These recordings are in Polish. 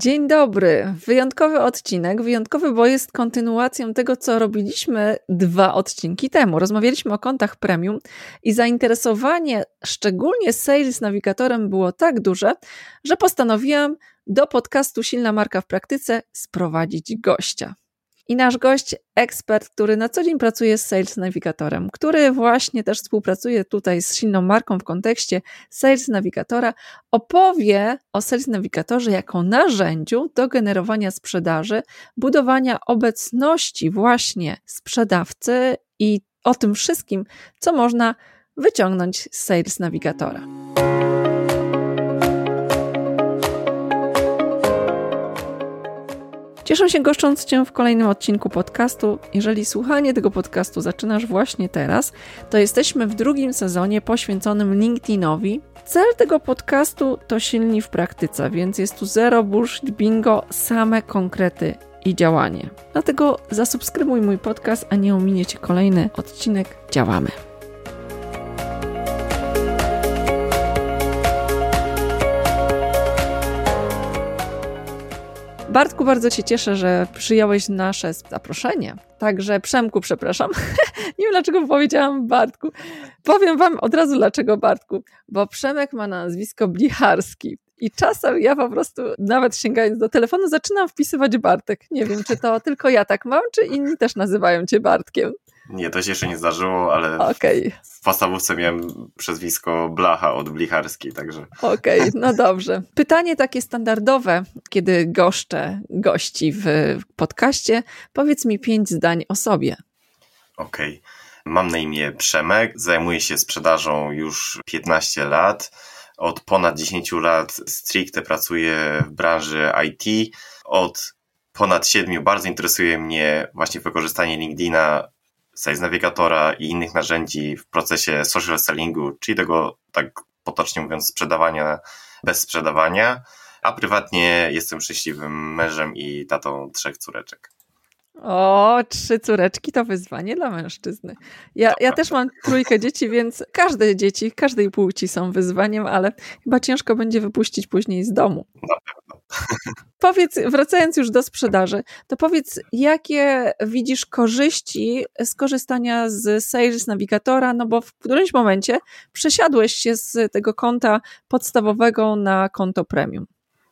Dzień dobry. Wyjątkowy odcinek. Wyjątkowy, bo jest kontynuacją tego, co robiliśmy dwa odcinki temu. Rozmawialiśmy o kontach premium i zainteresowanie szczególnie Sales Navigatorem było tak duże, że postanowiłam do podcastu Silna Marka w Praktyce sprowadzić gościa. I nasz gość, ekspert, który na co dzień pracuje z Sales Navigatorem, który właśnie też współpracuje tutaj z silną marką w kontekście Sales Navigatora, opowie o Sales Navigatorze jako narzędziu do generowania sprzedaży, budowania obecności właśnie sprzedawcy i o tym wszystkim, co można wyciągnąć z Sales Navigatora. Cieszę się goszcząc Cię w kolejnym odcinku podcastu. Jeżeli słuchanie tego podcastu zaczynasz właśnie teraz, to jesteśmy w drugim sezonie poświęconym LinkedInowi. Cel tego podcastu to silni w praktyce, więc jest tu zero bullshit, bingo, same konkrety i działanie. Dlatego zasubskrybuj mój podcast, a nie ominie Cię kolejny odcinek. Działamy. Bartku, bardzo się cieszę, że przyjąłeś nasze zaproszenie. Także Przemku, przepraszam. Nie wiem, dlaczego powiedziałam Bartku. Powiem wam od razu, dlaczego Bartku. Bo Przemek ma nazwisko Blicharski. I czasem ja po prostu, nawet sięgając do telefonu, zaczynam wpisywać Bartek. Nie wiem, czy to tylko ja tak mam, czy inni też nazywają cię Bartkiem. Nie, to się jeszcze nie zdarzyło, ale okay. w podstawówce miałem przezwisko Blacha od Blicharski, także... Okej, okay, no dobrze. Pytanie takie standardowe, kiedy goszczę gości w podcaście. Powiedz mi pięć zdań o sobie. Okej. Okay. Mam na imię Przemek, zajmuję się sprzedażą już 15 lat. Od ponad 10 lat stricte pracuję w branży IT. Od ponad 7 bardzo interesuje mnie właśnie wykorzystanie LinkedIna Sales Navigatora i innych narzędzi w procesie social sellingu, czyli tego, tak potocznie mówiąc, sprzedawania bez sprzedawania, a prywatnie jestem szczęśliwym mężem i tatą trzech córeczek. O, trzy córeczki to wyzwanie dla mężczyzny. Ja, ja też mam trójkę dzieci, więc każde dzieci, każdej płci są wyzwaniem, ale chyba ciężko będzie wypuścić później z domu. Powiedz, wracając już do sprzedaży, to powiedz, jakie widzisz korzyści z korzystania z Sales Navigatora, no bo w którymś momencie przesiadłeś się z tego konta podstawowego na konto premium.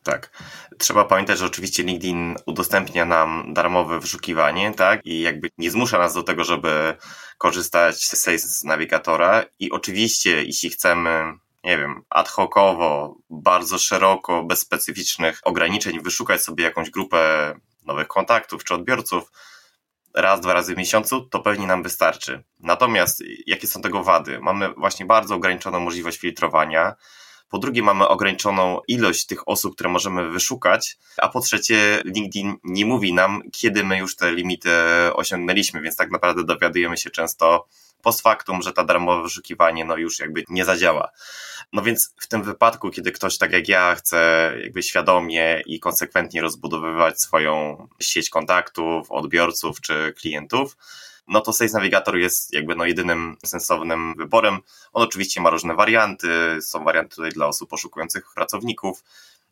Tak. Trzeba pamiętać, że oczywiście LinkedIn udostępnia nam darmowe wyszukiwanie, tak? I jakby nie zmusza nas do tego, żeby korzystać z Sales Navigatora. I oczywiście, jeśli chcemy nie wiem, ad hocowo, bardzo szeroko, bez specyficznych ograniczeń, wyszukać sobie jakąś grupę nowych kontaktów czy odbiorców raz, dwa razy w miesiącu, to pewnie nam wystarczy. Natomiast jakie są tego wady? Mamy właśnie bardzo ograniczoną możliwość filtrowania. Po drugie, mamy ograniczoną ilość tych osób, które możemy wyszukać, a po trzecie, LinkedIn nie mówi nam, kiedy my już te limity osiągnęliśmy, więc tak naprawdę dowiadujemy się często post factum, że ta darmowe wyszukiwanie no już jakby nie zadziała. No więc w tym wypadku, kiedy ktoś tak jak ja chce jakby świadomie i konsekwentnie rozbudowywać swoją sieć kontaktów, odbiorców czy klientów, no to Sales Navigator jest jakby no jedynym sensownym wyborem. On oczywiście ma różne warianty, są warianty tutaj dla osób poszukujących pracowników,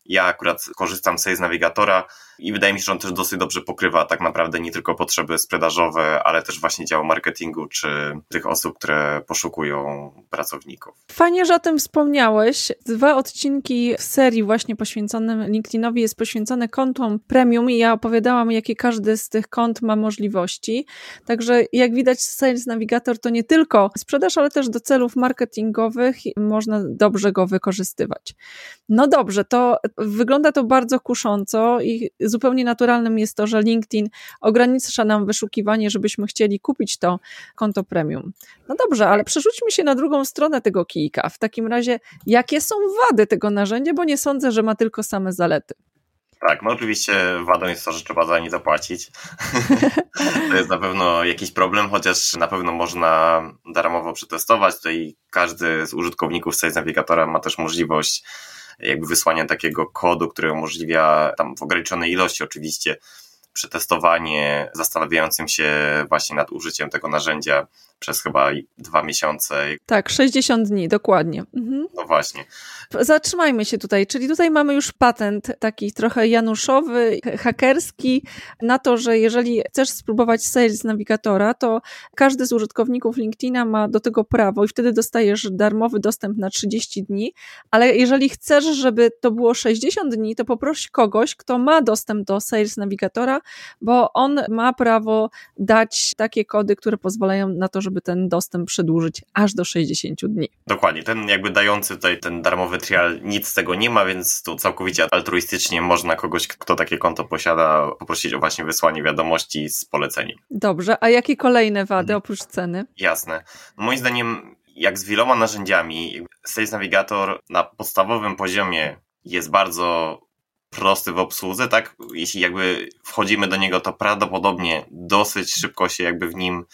ja akurat korzystam z Sales Navigatora i wydaje mi się, że on też dosyć dobrze pokrywa tak naprawdę nie tylko potrzeby sprzedażowe, ale też właśnie dział marketingu czy tych osób, które poszukują pracowników. Fajnie, że o tym wspomniałeś. Dwa odcinki w serii właśnie poświęconym LinkedInowi jest poświęcone kontom premium i ja opowiadałam, jakie każdy z tych kont ma możliwości. Także jak widać Sales Navigator to nie tylko sprzedaż, ale też do celów marketingowych można dobrze go wykorzystywać. No dobrze, to wygląda to bardzo kusząco i zupełnie naturalnym jest to, że LinkedIn ogranicza nam wyszukiwanie, żebyśmy chcieli kupić to konto premium. No dobrze, ale przerzućmy się na drugą stronę tego kijka. W takim razie, jakie są wady tego narzędzia, bo nie sądzę, że ma tylko same zalety. Tak, no oczywiście wadą jest to, że trzeba za nie zapłacić. to jest na pewno jakiś problem, chociaż na pewno można darmowo przetestować. Tutaj każdy z użytkowników Sales Navigatora ma też możliwość jakby wysłania takiego kodu, który umożliwia tam w ograniczonej ilości oczywiście przetestowanie zastanawiającym się właśnie nad użyciem tego narzędzia przez chyba dwa miesiące. Tak, 60 dni, dokładnie. Mhm. No właśnie. Zatrzymajmy się tutaj, czyli tutaj mamy już patent taki trochę januszowy, hakerski, na to, że jeżeli chcesz spróbować Sales Navigatora, to każdy z użytkowników LinkedIna ma do tego prawo i wtedy dostajesz darmowy dostęp na 30 dni, ale jeżeli chcesz, żeby to było 60 dni, to poproś kogoś, kto ma dostęp do Sales Navigatora, bo on ma prawo dać takie kody, które pozwalają na to, żeby ten dostęp przedłużyć aż do 60 dni. Dokładnie, ten jakby dający tutaj ten darmowy trial nic z tego nie ma, więc tu całkowicie altruistycznie można kogoś, kto takie konto posiada, poprosić o właśnie wysłanie wiadomości z poleceniem. Dobrze, a jakie kolejne wady mhm. oprócz ceny? Jasne. Moim zdaniem jak z wieloma narzędziami, Sales Navigator na podstawowym poziomie jest bardzo prosty w obsłudze, tak? Jeśli jakby wchodzimy do niego, to prawdopodobnie dosyć szybko się jakby w nim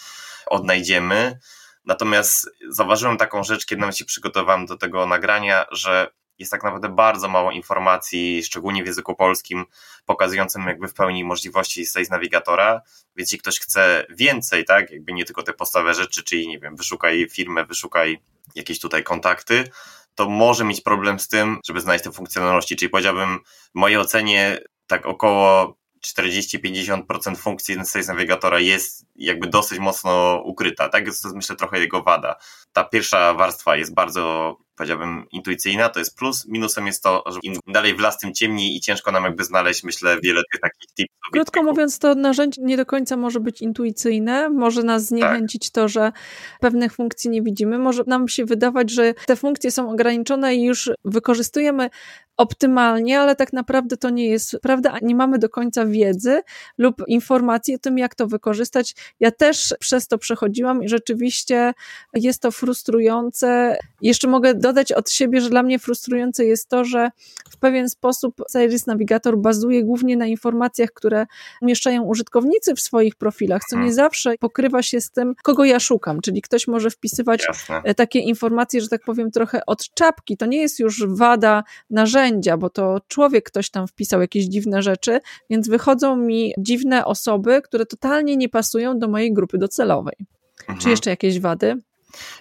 odnajdziemy. Natomiast zauważyłem taką rzecz, kiedy nawet się przygotowałem do tego nagrania, że jest tak naprawdę bardzo mało informacji, szczególnie w języku polskim, pokazującym jakby w pełni możliwości Sales Navigatora, więc jeśli ktoś chce więcej, tak, jakby nie tylko te podstawowe rzeczy, czyli nie wiem, wyszukaj firmę, wyszukaj jakieś tutaj kontakty, to może mieć problem z tym, żeby znaleźć te funkcjonalności. Czyli powiedziałbym, w mojej ocenie tak około 40-50% funkcji Sales Navigatora jest jakby dosyć mocno ukryta. Tak jest to myślę trochę jego wada. Ta pierwsza warstwa jest bardzo powiedziałbym, intuicyjna, to jest plus. Minusem jest to, że im dalej w las, tym ciemniej i ciężko nam jakby znaleźć, myślę, wiele tych takich tipów. Krótko mówiąc, to narzędzie nie do końca może być intuicyjne, może nas zniechęcić tak. to, że pewnych funkcji nie widzimy, może nam się wydawać, że te funkcje są ograniczone i już wykorzystujemy optymalnie, ale tak naprawdę to nie jest prawda, nie mamy do końca wiedzy lub informacji o tym, jak to wykorzystać. Ja też przez to przechodziłam i rzeczywiście jest to frustrujące. Jeszcze mogę dodać od siebie, że dla mnie frustrujące jest to, że w pewien sposób Sales Navigator bazuje głównie na informacjach, które umieszczają użytkownicy w swoich profilach, co nie mhm. zawsze pokrywa się z tym, kogo ja szukam, czyli ktoś może wpisywać Jasne. takie informacje, że tak powiem, trochę od czapki. To nie jest już wada narzędzia, bo to człowiek ktoś tam wpisał jakieś dziwne rzeczy, więc wychodzą mi dziwne osoby, które totalnie nie pasują do mojej grupy docelowej. Mhm. Czy jeszcze jakieś wady?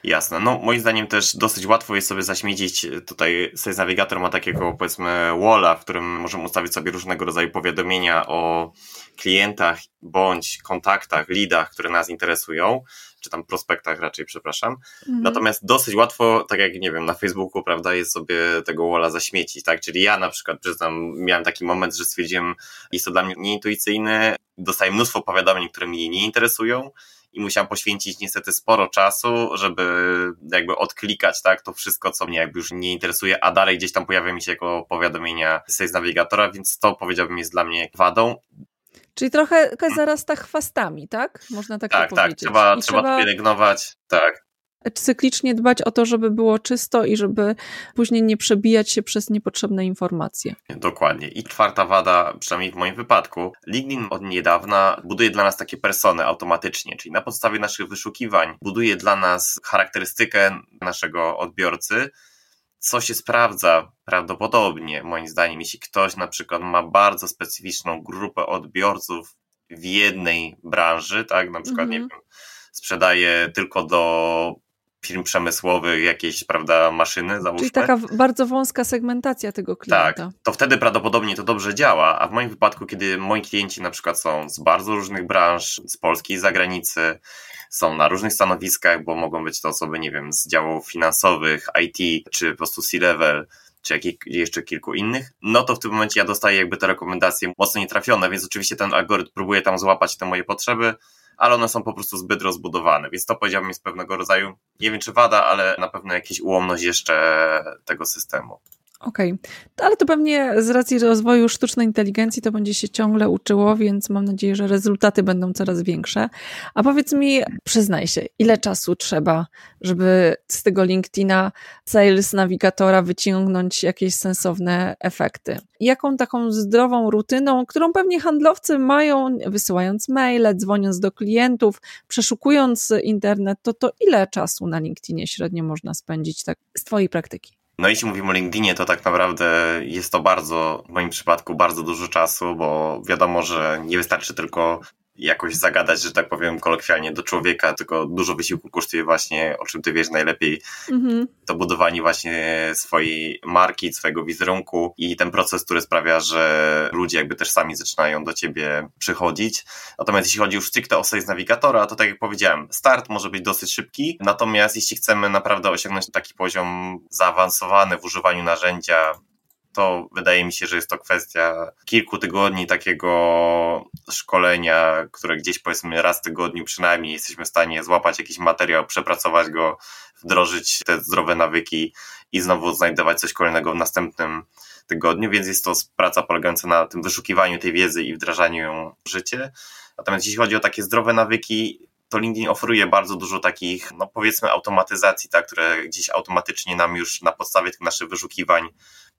Jasne. No, moim zdaniem też dosyć łatwo jest sobie zaśmiecić. Tutaj Sales Navigator ma takiego, powiedzmy, walla, w którym możemy ustawić sobie różnego rodzaju powiadomienia o klientach bądź kontaktach, leadach, które nas interesują, czy tam prospektach raczej, przepraszam. Mhm. Natomiast dosyć łatwo, tak jak nie wiem, na Facebooku, prawda, jest sobie tego walla zaśmiecić, tak? Czyli ja na przykład, przyznam, miałem taki moment, że stwierdziłem, jest to dla mnie nieintuicyjne, dostaję mnóstwo powiadomień, które mnie nie interesują i musiałem poświęcić niestety sporo czasu, żeby jakby odklikać tak, to wszystko, co mnie jakby już nie interesuje, a dalej gdzieś tam pojawia mi się jako powiadomienia z Sales Navigatora, więc to powiedziałbym jest dla mnie wadą. Czyli trochę zarasta chwastami, tak? Można tak, tak tak, powiedzieć. Tak, trzeba, trzeba, trzeba pielęgnować, tak cyklicznie dbać o to, żeby było czysto i żeby później nie przebijać się przez niepotrzebne informacje. Dokładnie. I czwarta wada, przynajmniej w moim wypadku, LinkedIn od niedawna buduje dla nas takie persony automatycznie, czyli na podstawie naszych wyszukiwań buduje dla nas charakterystykę naszego odbiorcy, co się sprawdza prawdopodobnie, moim zdaniem, jeśli ktoś na przykład ma bardzo specyficzną grupę odbiorców w jednej branży, tak, na przykład, nie wiem, sprzedaje tylko do firm przemysłowych, jakieś, prawda, maszyny, załóżmy. Czyli taka bardzo wąska segmentacja tego klienta. Tak, to wtedy prawdopodobnie to dobrze działa, a w moim wypadku, kiedy moi klienci na przykład są z bardzo różnych branż, z Polski i zagranicy, są na różnych stanowiskach, bo mogą być to osoby, nie wiem, z działów finansowych, IT, czy po prostu C-level, czy jakich, jeszcze kilku innych, no to w tym momencie ja dostaję jakby te rekomendacje mocno nietrafione, więc oczywiście ten algorytm próbuje tam złapać te moje potrzeby, ale one są po prostu zbyt rozbudowane, więc to powiedziałbym jest pewnego rodzaju, nie wiem czy wada, ale na pewno jakaś ułomność jeszcze tego systemu. Okej, okay. ale to pewnie z racji rozwoju sztucznej inteligencji to będzie się ciągle uczyło, więc mam nadzieję, że rezultaty będą coraz większe. A powiedz mi, przyznaj się, ile czasu trzeba, żeby z tego LinkedIna Sales Navigatora wyciągnąć jakieś sensowne efekty? Jaką taką zdrową rutyną, którą pewnie handlowcy mają, wysyłając maile, dzwoniąc do klientów, przeszukując internet, to to ile czasu na LinkedInie średnio można spędzić tak z Twojej praktyki? No jeśli mówimy o LinkedInie, to tak naprawdę jest to bardzo, w moim przypadku, bardzo dużo czasu, bo wiadomo, że nie wystarczy tylko jakoś zagadać, że tak powiem kolokwialnie do człowieka, tylko dużo wysiłku kosztuje właśnie, o czym ty wiesz najlepiej, mhm. to budowanie właśnie swojej marki, swojego wizerunku i ten proces, który sprawia, że ludzie jakby też sami zaczynają do ciebie przychodzić. Natomiast jeśli chodzi już stricte o sales nawigatora, to tak jak powiedziałem, start może być dosyć szybki, natomiast jeśli chcemy naprawdę osiągnąć taki poziom zaawansowany w używaniu narzędzia, to wydaje mi się, że jest to kwestia kilku tygodni takiego szkolenia, które gdzieś powiedzmy raz w tygodniu przynajmniej jesteśmy w stanie złapać jakiś materiał, przepracować go, wdrożyć te zdrowe nawyki i znowu znajdować coś kolejnego w następnym tygodniu, więc jest to praca polegająca na tym wyszukiwaniu tej wiedzy i wdrażaniu ją w życie. Natomiast jeśli chodzi o takie zdrowe nawyki, to LinkedIn oferuje bardzo dużo takich, no powiedzmy, automatyzacji, tak, które gdzieś automatycznie nam już na podstawie tych naszych wyszukiwań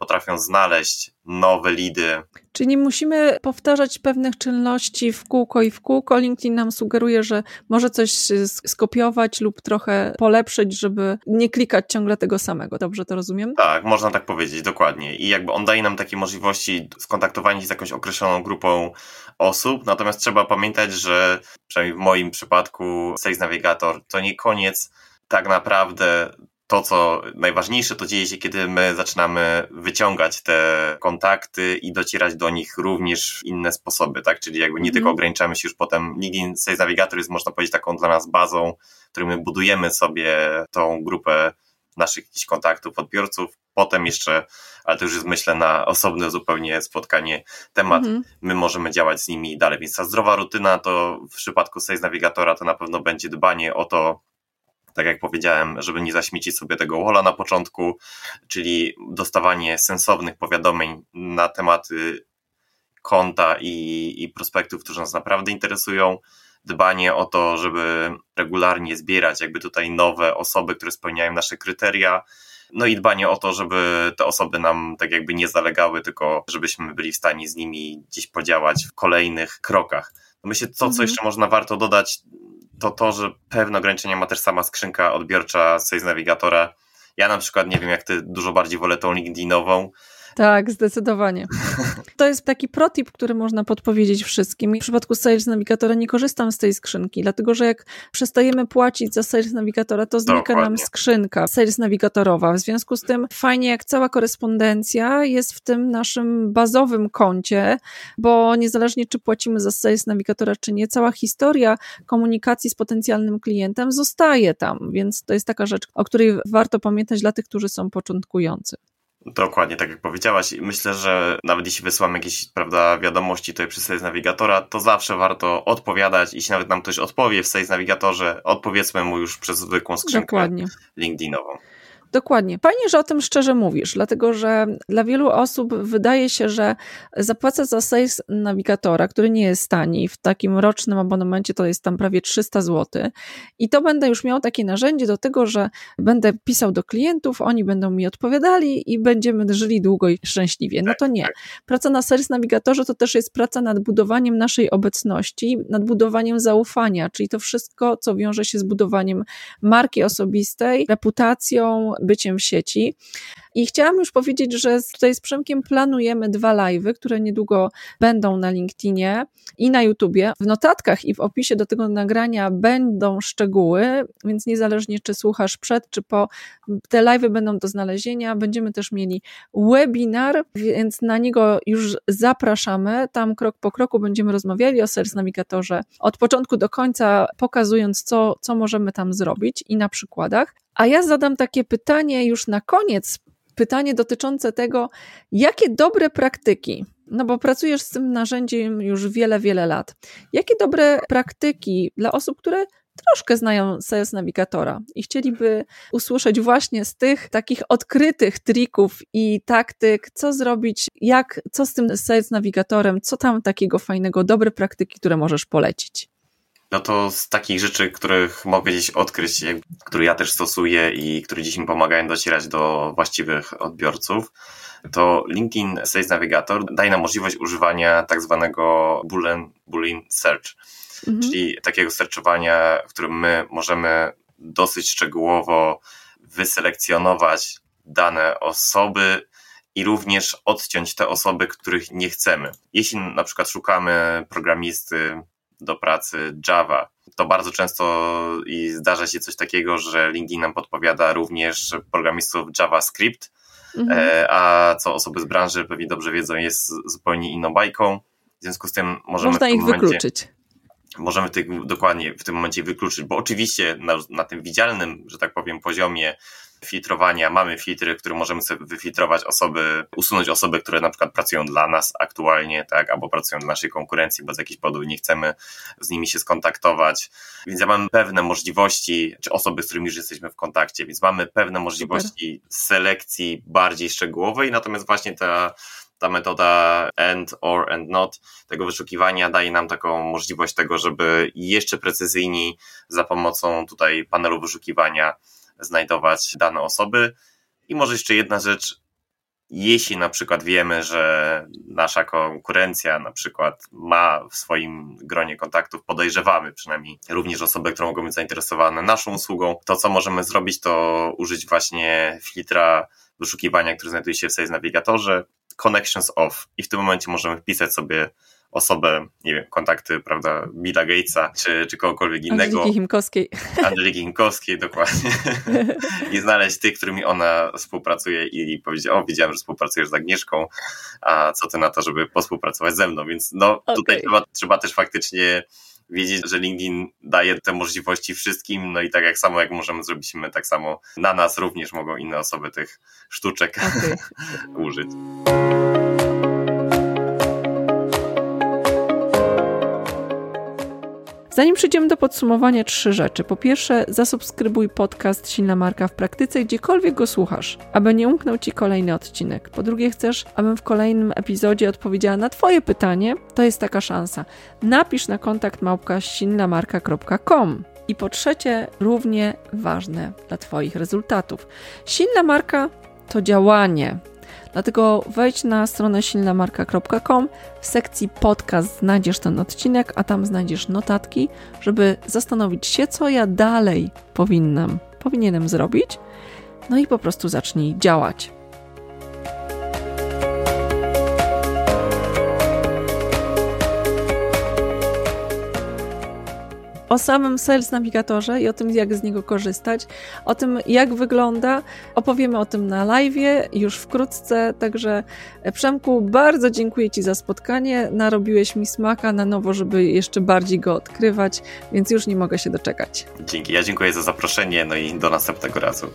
potrafią znaleźć nowe lidy. Czyli musimy powtarzać pewnych czynności w kółko i w kółko. LinkedIn nam sugeruje, że może coś skopiować lub trochę polepszyć, żeby nie klikać ciągle tego samego. Dobrze to rozumiem? Tak, można tak powiedzieć, dokładnie. I jakby on daje nam takie możliwości skontaktowania się z jakąś określoną grupą osób, natomiast trzeba pamiętać, że przynajmniej w moim przypadku Sales Navigator to nie koniec tak naprawdę to, co najważniejsze, to dzieje się, kiedy my zaczynamy wyciągać te kontakty i docierać do nich również w inne sposoby, tak? Czyli jakby nie mm. tylko ograniczamy się już potem, LinkedIn Sales Navigator jest, można powiedzieć, taką dla nas bazą, w której my budujemy sobie tą grupę naszych jakichś kontaktów, odbiorców. Potem jeszcze, ale to już jest myślę na osobne zupełnie spotkanie, temat, mm. my możemy działać z nimi dalej. Więc ta zdrowa rutyna to w przypadku Sales Navigatora to na pewno będzie dbanie o to, tak jak powiedziałem, żeby nie zaśmiecić sobie tego walla na początku, czyli dostawanie sensownych powiadomień na tematy konta i, i prospektów, którzy nas naprawdę interesują, dbanie o to, żeby regularnie zbierać jakby tutaj nowe osoby, które spełniają nasze kryteria, no i dbanie o to, żeby te osoby nam tak jakby nie zalegały, tylko żebyśmy byli w stanie z nimi gdzieś podziałać w kolejnych krokach. Myślę, to, co mhm. jeszcze można warto dodać, to to, że pewne ograniczenia ma też sama skrzynka odbiorcza Sales Navigatora. Ja na przykład nie wiem, jak ty dużo bardziej wolę tą LinkedInową, tak, zdecydowanie. To jest taki protip, który można podpowiedzieć wszystkim. W przypadku Sales Navigatora nie korzystam z tej skrzynki, dlatego że jak przestajemy płacić za Sales Navigatora, to znika Dokładnie. nam skrzynka Sales Navigatorowa. W związku z tym fajnie, jak cała korespondencja jest w tym naszym bazowym koncie, bo niezależnie czy płacimy za Sales Navigatora, czy nie, cała historia komunikacji z potencjalnym klientem zostaje tam, więc to jest taka rzecz, o której warto pamiętać dla tych, którzy są początkujący. Dokładnie, tak jak powiedziałaś. Myślę, że nawet jeśli wysyłam jakieś prawda, wiadomości tutaj przez Sales Navigatora, to zawsze warto odpowiadać. Jeśli nawet nam ktoś odpowie w Sales Navigatorze, odpowiedzmy mu już przez zwykłą skrzynkę Dokładnie. LinkedInową. Dokładnie. Fajnie, że o tym szczerze mówisz, dlatego że dla wielu osób wydaje się, że zapłacę za sales nawigatora, który nie jest tani, w takim rocznym abonamencie to jest tam prawie 300 zł i to będę już miał takie narzędzie do tego, że będę pisał do klientów, oni będą mi odpowiadali i będziemy żyli długo i szczęśliwie. No to nie. Praca na sales nawigatorze to też jest praca nad budowaniem naszej obecności, nad budowaniem zaufania, czyli to wszystko, co wiąże się z budowaniem marki osobistej, reputacją, byciem w sieci. I chciałam już powiedzieć, że tutaj z Przemkiem planujemy dwa live'y, które niedługo będą na LinkedInie i na YouTubie. W notatkach i w opisie do tego nagrania będą szczegóły, więc niezależnie czy słuchasz przed czy po, te live'y będą do znalezienia. Będziemy też mieli webinar, więc na niego już zapraszamy. Tam krok po kroku będziemy rozmawiali o Sales Navigatorze od początku do końca, pokazując co, co możemy tam zrobić i na przykładach. A ja zadam takie pytanie już na koniec pytanie dotyczące tego, jakie dobre praktyki, no bo pracujesz z tym narzędziem już wiele, wiele lat, jakie dobre praktyki dla osób, które troszkę znają Sales Navigatora i chcieliby usłyszeć właśnie z tych takich odkrytych trików i taktyk, co zrobić, jak, co z tym Sales Navigatorem, co tam takiego fajnego, dobre praktyki, które możesz polecić. No to z takich rzeczy, których mogę gdzieś odkryć, które ja też stosuję i które dziś mi pomagają docierać do właściwych odbiorców, to LinkedIn Sales Navigator daje nam możliwość używania tak zwanego Boolean, Boolean Search, mhm. czyli takiego searchowania, w którym my możemy dosyć szczegółowo wyselekcjonować dane osoby i również odciąć te osoby, których nie chcemy. Jeśli na przykład szukamy programisty do pracy Java. To bardzo często i zdarza się coś takiego, że LinkedIn nam podpowiada również programistów JavaScript, mhm. E, a co osoby z branży pewnie dobrze wiedzą, jest zupełnie inną bajką. W związku z tym możemy. Można ich momencie, wykluczyć. Możemy tych dokładnie w tym momencie wykluczyć, bo oczywiście na, na tym widzialnym, że tak powiem, poziomie filtrowania mamy filtry, które możemy sobie wyfiltrować osoby, usunąć osoby, które na przykład pracują dla nas aktualnie, tak, albo pracują dla naszej konkurencji, bo z jakichś powodów nie chcemy z nimi się skontaktować. Więc ja mam pewne możliwości, czy osoby, z którymi już jesteśmy w kontakcie, więc mamy pewne możliwości Super. selekcji bardziej szczegółowej, natomiast właśnie ta ta metoda and, or, and not tego wyszukiwania daje nam taką możliwość tego, żeby jeszcze precyzyjniej za pomocą tutaj panelu wyszukiwania znajdować dane osoby. I może jeszcze jedna rzecz, jeśli na przykład wiemy, że nasza konkurencja na przykład ma w swoim gronie kontaktów, podejrzewamy przynajmniej również osoby, które mogą być zainteresowane naszą usługą, to co możemy zrobić, to użyć właśnie filtra wyszukiwania, który znajduje się w Sales Navigatorze, Connections Off. I w tym momencie możemy wpisać sobie osobę, nie wiem, kontakty, prawda, Billa Gatesa, czy, czy kogokolwiek innego. Angeliki Himkowskiej. Angeliki Himkowskiej, dokładnie. I znaleźć tych, którymi ona współpracuje i powiedzieć, o, widziałem, że współpracujesz z Agnieszką, a co ty na to, żeby współpracować ze mną, więc no, okay. tutaj trzeba, trzeba też faktycznie wiedzieć, że LinkedIn daje te możliwości wszystkim, no i tak jak samo jak możemy zrobić my, tak samo na nas również mogą inne osoby tych sztuczek okay. użyć. Zanim przejdziemy do podsumowania, trzy rzeczy. Po pierwsze, zasubskrybuj podcast Silna Marka w praktyce, gdziekolwiek go słuchasz, aby nie umknął Ci kolejny odcinek. Po drugie, chcesz, abym w kolejnym epizodzie odpowiedziała na Twoje pytanie? To jest taka szansa. Napisz na kontakt małpka silnamarka.com. I po trzecie, równie ważne dla Twoich rezultatów. Silna marka to działanie, Dlatego wejdź na stronę silnamarka.com. W sekcji podcast znajdziesz ten odcinek, a tam znajdziesz notatki, żeby zastanowić się, co ja dalej powinnam, powinienem zrobić. No i po prostu zacznij działać. O samym Sales Navigatorze i o tym, jak z niego korzystać, o tym, jak wygląda. Opowiemy o tym na live już wkrótce. Także, e, Przemku, bardzo dziękuję Ci za spotkanie. Narobiłeś mi smaka na nowo, żeby jeszcze bardziej go odkrywać, więc już nie mogę się doczekać. Dzięki. Ja dziękuję za zaproszenie, no i do następnego razu.